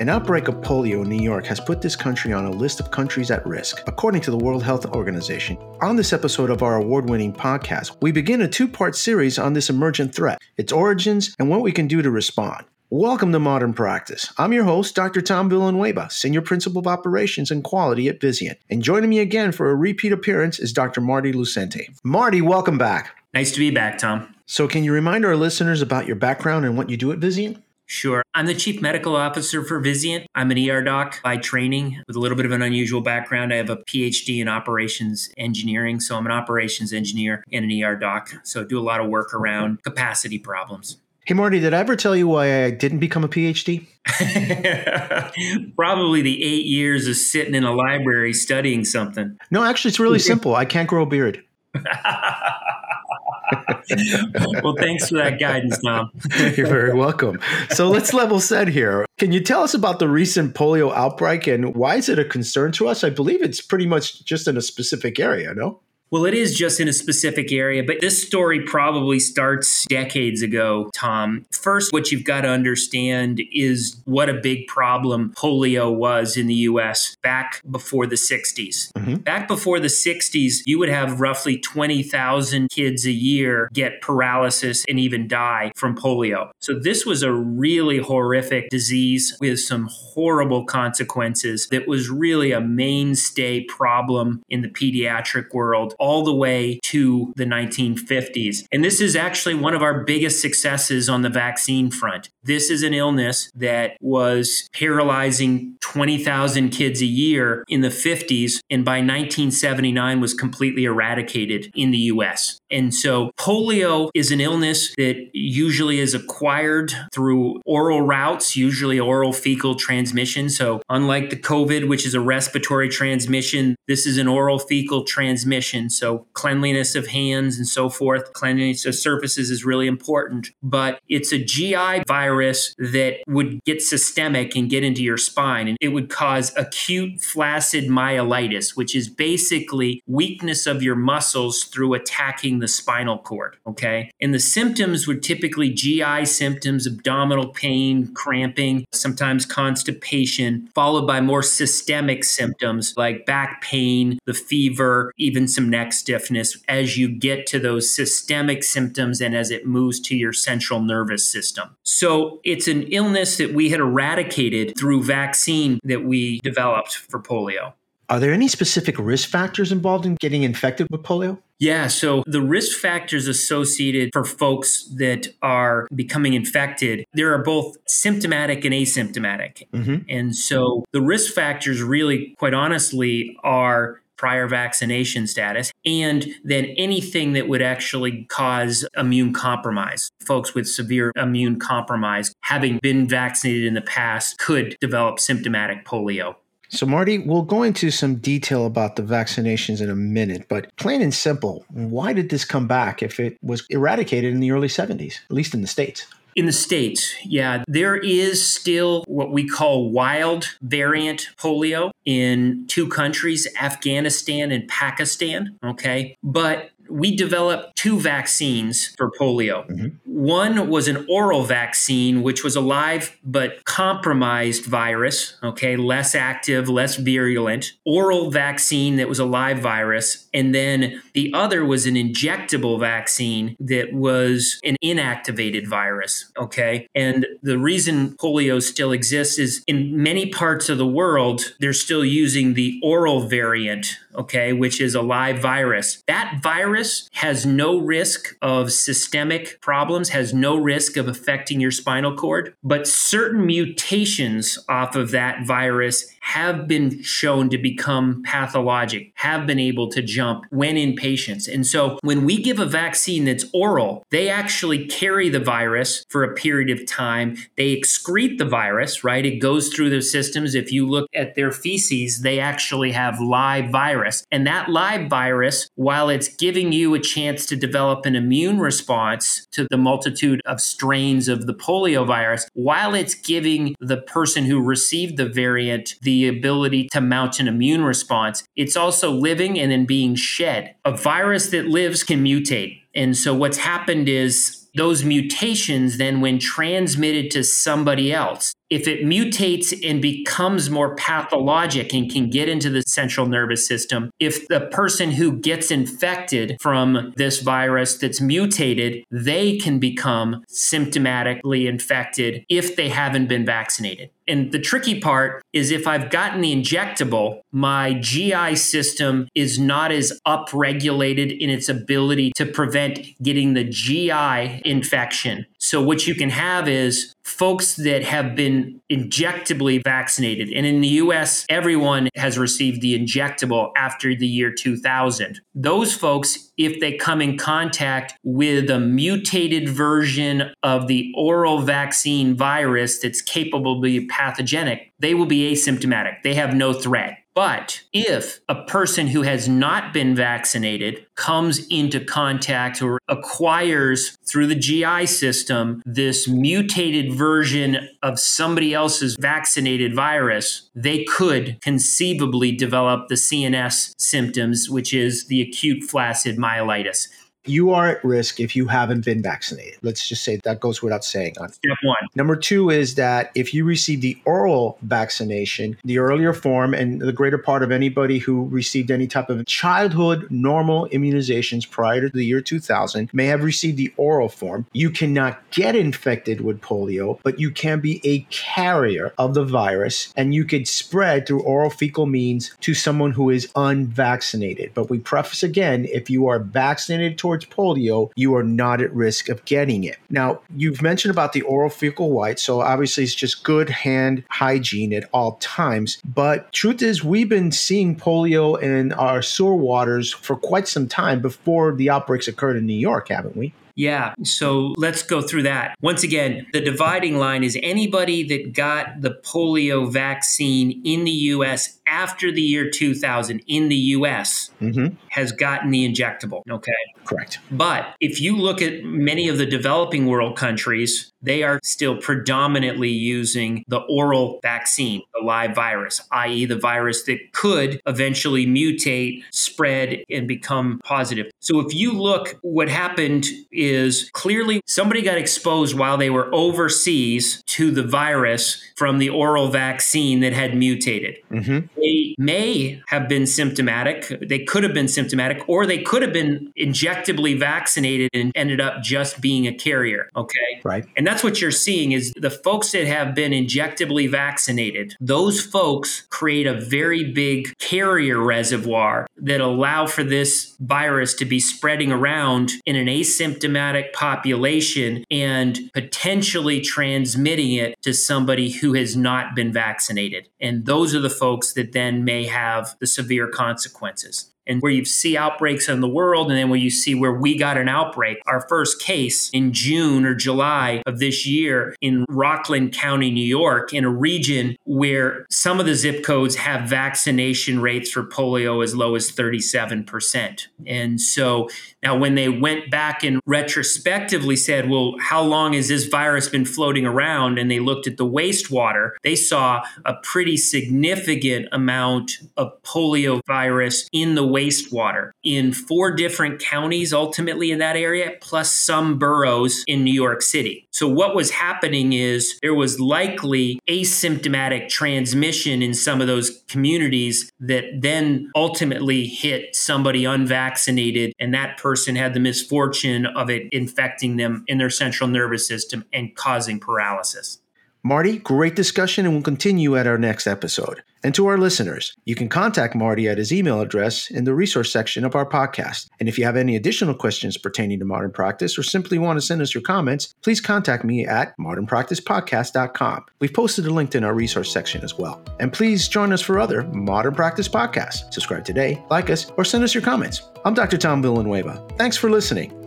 An outbreak of polio in New York has put this country on a list of countries at risk, according to the World Health Organization. On this episode of our award winning podcast, we begin a two part series on this emergent threat, its origins, and what we can do to respond. Welcome to Modern Practice. I'm your host, Dr. Tom Villanueva, Senior Principal of Operations and Quality at Vizient. And joining me again for a repeat appearance is Dr. Marty Lucenti. Marty, welcome back. Nice to be back, Tom. So, can you remind our listeners about your background and what you do at Vizient? Sure. I'm the chief medical officer for Vizient. I'm an ER doc by training with a little bit of an unusual background. I have a PhD in operations engineering. So I'm an operations engineer and an ER doc. So I do a lot of work around capacity problems. Hey, Marty, did I ever tell you why I didn't become a PhD? Probably the eight years of sitting in a library studying something. No, actually, it's really simple. I can't grow a beard. well, thanks for that guidance, Tom. You're very welcome. So let's level set here. Can you tell us about the recent polio outbreak and why is it a concern to us? I believe it's pretty much just in a specific area, no? Well, it is just in a specific area, but this story probably starts decades ago, Tom. First, what you've got to understand is what a big problem polio was in the US back before the 60s. Mm-hmm. Back before the 60s, you would have roughly 20,000 kids a year get paralysis and even die from polio. So, this was a really horrific disease with some horrible consequences that was really a mainstay problem in the pediatric world all the way to the 1950s. And this is actually one of our biggest successes on the vaccine front. This is an illness that was paralyzing 20,000 kids a year in the 50s, and by 1979 was completely eradicated in the US. And so polio is an illness that usually is acquired through oral routes, usually oral fecal transmission. So, unlike the COVID, which is a respiratory transmission, this is an oral fecal transmission. So, cleanliness of hands and so forth, cleanliness of surfaces is really important. But it's a GI virus that would get systemic and get into your spine, and it would cause acute flaccid myelitis, which is basically weakness of your muscles through attacking the spinal cord. Okay. And the symptoms were typically GI symptoms, abdominal pain, cramping, sometimes constipation, followed by more systemic symptoms like back pain, the fever, even some neck stiffness as you get to those systemic symptoms and as it moves to your central nervous system. So it's an illness that we had eradicated through vaccine that we developed for polio. Are there any specific risk factors involved in getting infected with polio? Yeah, so the risk factors associated for folks that are becoming infected, there are both symptomatic and asymptomatic. Mm-hmm. And so the risk factors really, quite honestly, are prior vaccination status, and then anything that would actually cause immune compromise. Folks with severe immune compromise, having been vaccinated in the past, could develop symptomatic polio. So, Marty, we'll go into some detail about the vaccinations in a minute, but plain and simple, why did this come back if it was eradicated in the early 70s, at least in the States? In the States, yeah, there is still what we call wild variant polio in two countries, Afghanistan and Pakistan. Okay. But we developed two vaccines for polio. Mm-hmm. One was an oral vaccine, which was a live but compromised virus, okay, less active, less virulent. Oral vaccine that was a live virus. And then the other was an injectable vaccine that was an inactivated virus, okay? And the reason polio still exists is in many parts of the world, they're still using the oral variant, okay, which is a live virus. That virus virus has no risk of systemic problems, has no risk of affecting your spinal cord, but certain mutations off of that virus have been shown to become pathologic, have been able to jump when in patients. And so when we give a vaccine that's oral, they actually carry the virus for a period of time. They excrete the virus, right? It goes through their systems. If you look at their feces, they actually have live virus. And that live virus, while it's giving you a chance to develop an immune response to the multitude of strains of the polio virus, while it's giving the person who received the variant the the ability to mount an immune response. It's also living and then being shed. A virus that lives can mutate. And so what's happened is those mutations then, when transmitted to somebody else, if it mutates and becomes more pathologic and can get into the central nervous system, if the person who gets infected from this virus that's mutated, they can become symptomatically infected if they haven't been vaccinated. And the tricky part is if I've gotten the injectable, my GI system is not as upregulated in its ability to prevent getting the GI infection. So, what you can have is folks that have been injectably vaccinated. And in the US, everyone has received the injectable after the year 2000. Those folks, if they come in contact with a mutated version of the oral vaccine virus that's capable of being pathogenic, they will be asymptomatic. They have no threat. But if a person who has not been vaccinated comes into contact or acquires through the GI system this mutated version of somebody else's vaccinated virus, they could conceivably develop the CNS symptoms, which is the acute flaccid myelitis you are at risk if you haven't been vaccinated. Let's just say that goes without saying. Step one. Number two is that if you receive the oral vaccination, the earlier form, and the greater part of anybody who received any type of childhood normal immunizations prior to the year 2000 may have received the oral form, you cannot get infected with polio, but you can be a carrier of the virus and you could spread through oral fecal means to someone who is unvaccinated. But we preface again if you are vaccinated towards towards polio, you are not at risk of getting it. Now, you've mentioned about the oral fecal white, so obviously it's just good hand hygiene at all times. But truth is, we've been seeing polio in our sewer waters for quite some time before the outbreaks occurred in New York, haven't we? Yeah. So let's go through that. Once again, the dividing line is anybody that got the polio vaccine in the US after the year 2000 in the US mm-hmm. has gotten the injectable. Okay. Correct. But if you look at many of the developing world countries, they are still predominantly using the oral vaccine, the live virus, i.e., the virus that could eventually mutate, spread, and become positive. So if you look, what happened is clearly somebody got exposed while they were overseas to the virus from the oral vaccine that had mutated. Mm-hmm. They may have been symptomatic, they could have been symptomatic, or they could have been injectably vaccinated and ended up just being a carrier. Okay. Right. And that's what you're seeing is the folks that have been injectably vaccinated, those folks create a very big carrier reservoir that allow for this virus to be spreading around in an asymptomatic population and potentially transmitting it to somebody who has not been vaccinated. And those are the folks that then may have the severe consequences and where you see outbreaks in the world, and then where you see where we got an outbreak. Our first case in June or July of this year in Rockland County, New York, in a region where some of the zip codes have vaccination rates for polio as low as 37%. And so now, when they went back and retrospectively said, well, how long has this virus been floating around? And they looked at the wastewater, they saw a pretty significant amount of polio virus in the wastewater in four different counties ultimately in that area, plus some boroughs in New York City. So, what was happening is there was likely asymptomatic transmission in some of those communities that then ultimately hit somebody unvaccinated, and that person had the misfortune of it infecting them in their central nervous system and causing paralysis. Marty, great discussion, and we'll continue at our next episode. And to our listeners, you can contact Marty at his email address in the resource section of our podcast. And if you have any additional questions pertaining to modern practice or simply want to send us your comments, please contact me at modernpracticepodcast.com. We've posted a link in our resource section as well. And please join us for other Modern Practice podcasts. Subscribe today, like us, or send us your comments. I'm Dr. Tom Villanueva. Thanks for listening.